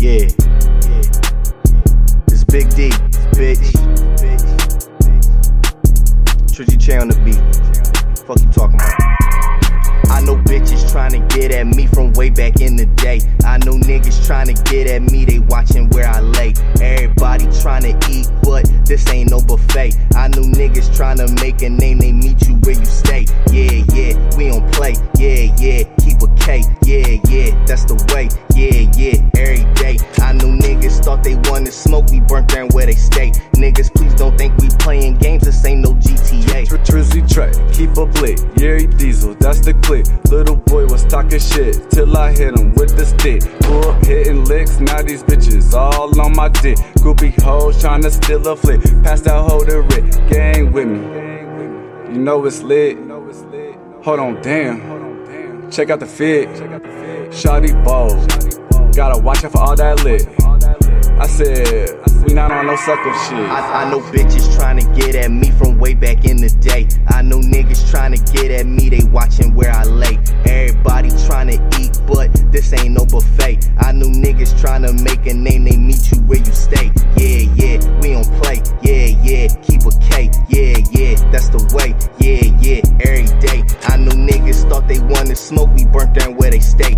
Yeah. It's Big D, bitch. Trizzy J on the beat. Fuck you talking about? I know bitches trying to get at me from way back in the day. I know niggas trying to get at me, they watching where I lay. Everybody trying to eat, but this ain't no buffet. I know niggas trying to make a name, they meet you where you stay. Wanted smoke, we burnt down where they stay. Niggas, please don't think we playing games, this ain't no GTA. Trizzy Trey, keep a blick. Yuri Diesel, that's the click. Little boy was talking shit till I hit him with the stick. Grew up hitting licks, now these bitches all on my dick. Groupie hoes trying to steal a flick. Pass that hoe to Rick, gang with me. You know it's lit. Hold on, damn. Check out the fit. Shotty balls. Gotta watch out for all that lit. I said, we not on no sucker shit. I, I know bitches trying to get at me from way back in the day. I know niggas trying to get at me, they watching where I lay. Everybody trying to eat, but this ain't no buffet. I know niggas trying to make a name, they meet you where you stay. Yeah, yeah, we don't play. Yeah, yeah, keep a K. Yeah, yeah, that's the way. Yeah, yeah, every day. I know niggas thought they wanted smoke, we burnt down where they stay.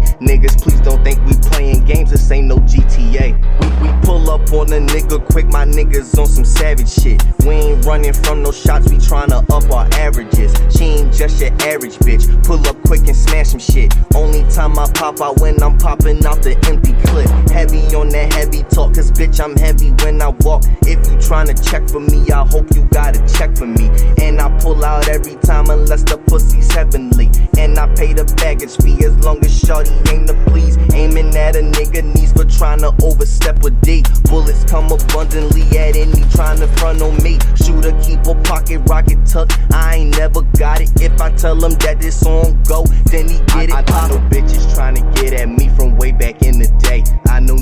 Playing games, this ain't no GTA. We, we pull up on a nigga quick, my niggas on some savage shit. We ain't running from no shots, we tryna up our averages. She ain't just your average bitch. Pull up quick and smash some shit. Only time I pop out when I'm popping out the empty clip. Heavy on that heavy talk, cause bitch, I'm heavy when I walk. If you tryna check for me, I hope you got a check for me. And I pull out every time unless the pussy's heavenly. And I pay the baggage fee as long as shorty ain't the please. Aiming at a nigga knees for tryna overstep a D. Bullets come abundantly at any tryna front on me. Shooter keep a pocket rocket tuck. I ain't never got it. If I tell him that this song go, then he get it. I, I, I know bitches tryna get at me from way back in the day. I know